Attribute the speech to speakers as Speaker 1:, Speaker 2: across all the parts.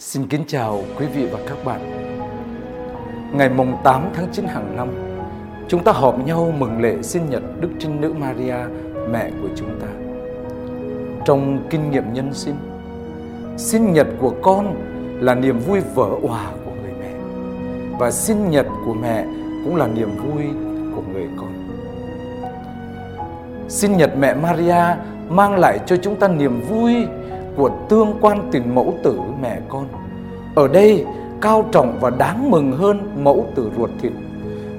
Speaker 1: Xin kính chào quý vị và các bạn. Ngày mùng 8 tháng 9 hàng năm, chúng ta họp nhau mừng lễ sinh nhật Đức Trinh Nữ Maria, mẹ của chúng ta. Trong kinh nghiệm nhân sinh, sinh nhật của con là niềm vui vỡ òa của người mẹ và sinh nhật của mẹ cũng là niềm vui của người con. Sinh nhật mẹ Maria mang lại cho chúng ta niềm vui của tương quan tình mẫu tử mẹ con. Ở đây cao trọng và đáng mừng hơn mẫu tử ruột thịt.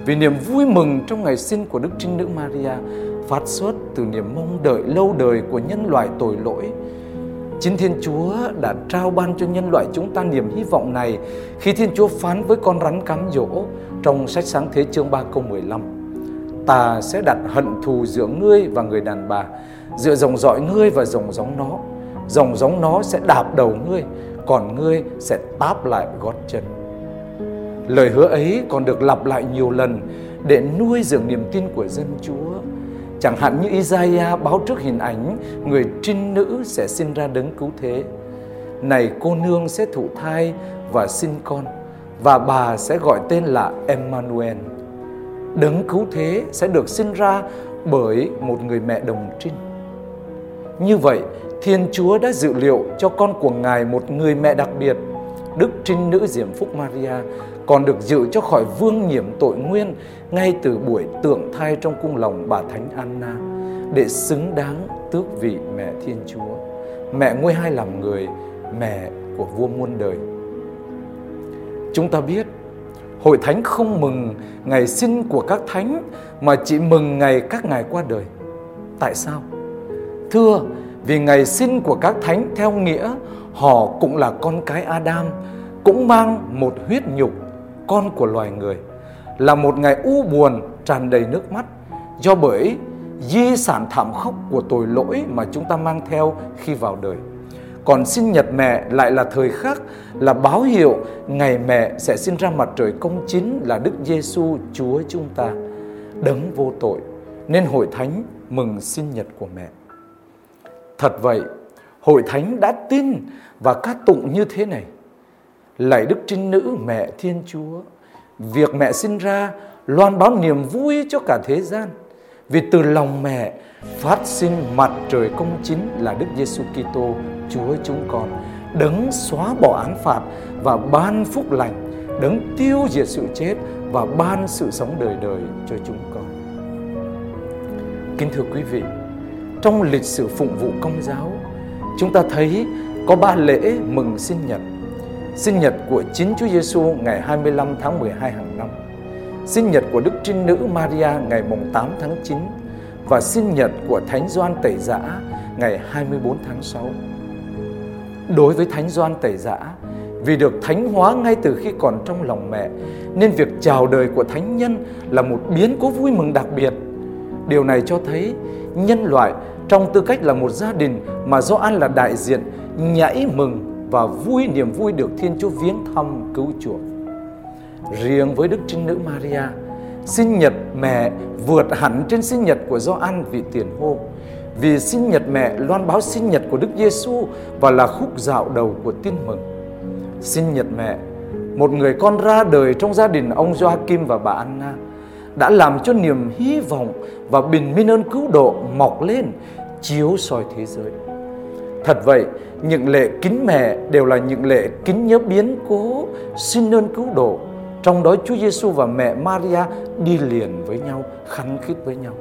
Speaker 1: Vì niềm vui mừng trong ngày sinh của Đức Trinh Nữ Maria phát xuất từ niềm mong đợi lâu đời của nhân loại tội lỗi. Chính Thiên Chúa đã trao ban cho nhân loại chúng ta niềm hy vọng này khi Thiên Chúa phán với con rắn cám dỗ trong sách sáng thế chương 3 câu 15. Ta sẽ đặt hận thù giữa ngươi và người đàn bà, giữa dòng dõi ngươi và dòng giống nó dòng giống nó sẽ đạp đầu ngươi, còn ngươi sẽ táp lại gót chân. Lời hứa ấy còn được lặp lại nhiều lần để nuôi dưỡng niềm tin của dân chúa. Chẳng hạn như Isaiah báo trước hình ảnh, người trinh nữ sẽ sinh ra đấng cứu thế. Này cô nương sẽ thụ thai và sinh con, và bà sẽ gọi tên là Emmanuel. Đấng cứu thế sẽ được sinh ra bởi một người mẹ đồng trinh. Như vậy Thiên Chúa đã dự liệu cho con của Ngài một người mẹ đặc biệt, Đức Trinh Nữ Diệm Phúc Maria, còn được dự cho khỏi vương nhiễm tội nguyên ngay từ buổi tượng thai trong cung lòng bà Thánh Anna để xứng đáng tước vị mẹ Thiên Chúa, mẹ ngôi hai làm người, mẹ của vua muôn đời. Chúng ta biết Hội Thánh không mừng ngày sinh của các thánh mà chỉ mừng ngày các ngài qua đời. Tại sao? Thưa, vì ngày sinh của các thánh theo nghĩa họ cũng là con cái Adam, cũng mang một huyết nhục, con của loài người. Là một ngày u buồn tràn đầy nước mắt do bởi di sản thảm khốc của tội lỗi mà chúng ta mang theo khi vào đời. Còn sinh nhật mẹ lại là thời khắc là báo hiệu ngày mẹ sẽ sinh ra mặt trời công chính là Đức Giêsu Chúa chúng ta, đấng vô tội. Nên hội thánh mừng sinh nhật của mẹ. Thật vậy, hội thánh đã tin và ca tụng như thế này. Lạy Đức Trinh Nữ mẹ Thiên Chúa, việc mẹ sinh ra loan báo niềm vui cho cả thế gian. Vì từ lòng mẹ phát sinh mặt trời công chính là Đức Giêsu Kitô, Chúa chúng con, đấng xóa bỏ án phạt và ban phúc lành, đấng tiêu diệt sự chết và ban sự sống đời đời cho chúng con. Kính thưa quý vị, trong lịch sử phụng vụ công giáo chúng ta thấy có ba lễ mừng sinh nhật sinh nhật của chính Chúa Giêsu ngày 25 tháng 12 hàng năm sinh nhật của Đức Trinh Nữ Maria ngày mùng 8 tháng 9 và sinh nhật của Thánh Doan Tẩy Giã ngày 24 tháng 6. Đối với Thánh Doan Tẩy Giã, vì được thánh hóa ngay từ khi còn trong lòng mẹ, nên việc chào đời của thánh nhân là một biến cố vui mừng đặc biệt. Điều này cho thấy nhân loại trong tư cách là một gia đình mà Gioan là đại diện nhảy mừng và vui niềm vui được Thiên Chúa viếng thăm cứu chuộc. Riêng với Đức Trinh Nữ Maria, sinh nhật mẹ vượt hẳn trên sinh nhật của Gioan vị tiền hô. Vì sinh nhật mẹ loan báo sinh nhật của Đức Giêsu và là khúc dạo đầu của tin mừng. Sinh nhật mẹ, một người con ra đời trong gia đình ông Joachim và bà Anna đã làm cho niềm hy vọng và bình minh ơn cứu độ mọc lên chiếu soi thế giới. Thật vậy, những lễ kính mẹ đều là những lễ kính nhớ biến cố xin ơn cứu độ. Trong đó Chúa Giêsu và mẹ Maria đi liền với nhau, khăng khít với nhau.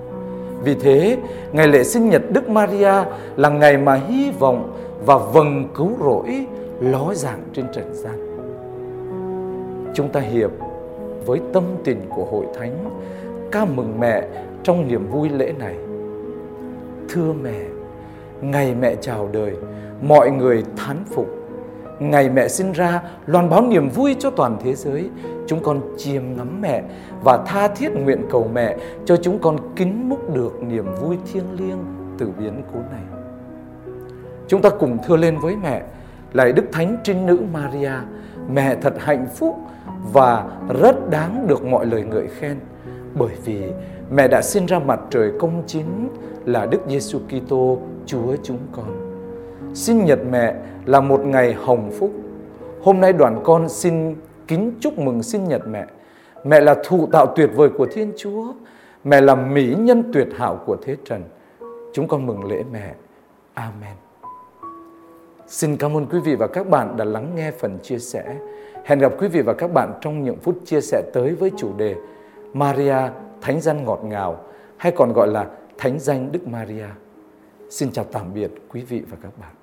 Speaker 1: Vì thế, ngày lễ sinh nhật Đức Maria là ngày mà hy vọng và vầng cứu rỗi ló dạng trên trần gian. Chúng ta hiệp với tâm tình của hội thánh ca mừng mẹ trong niềm vui lễ này. Thưa mẹ, ngày mẹ chào đời, mọi người thán phục. Ngày mẹ sinh ra loan báo niềm vui cho toàn thế giới. Chúng con chiêm ngắm mẹ và tha thiết nguyện cầu mẹ cho chúng con kính múc được niềm vui thiêng liêng từ biến cố này. Chúng ta cùng thưa lên với mẹ, lạy Đức Thánh Trinh Nữ Maria, mẹ thật hạnh phúc và rất đáng được mọi lời ngợi khen bởi vì mẹ đã sinh ra mặt trời công chính là Đức Giêsu Kitô Chúa chúng con. Sinh nhật mẹ là một ngày hồng phúc, Hôm nay đoàn con xin kính chúc mừng sinh nhật mẹ. Mẹ là thụ tạo tuyệt vời của Thiên Chúa. Mẹ là mỹ nhân tuyệt hảo của thế trần. Chúng con mừng lễ mẹ. Amen. Xin cảm ơn quý vị và các bạn đã lắng nghe phần chia sẻ. Hẹn gặp quý vị và các bạn trong những phút chia sẻ tới với chủ đề Maria, Thánh danh ngọt ngào, hay còn gọi là Thánh danh Đức Maria. Xin chào tạm biệt quý vị và các bạn.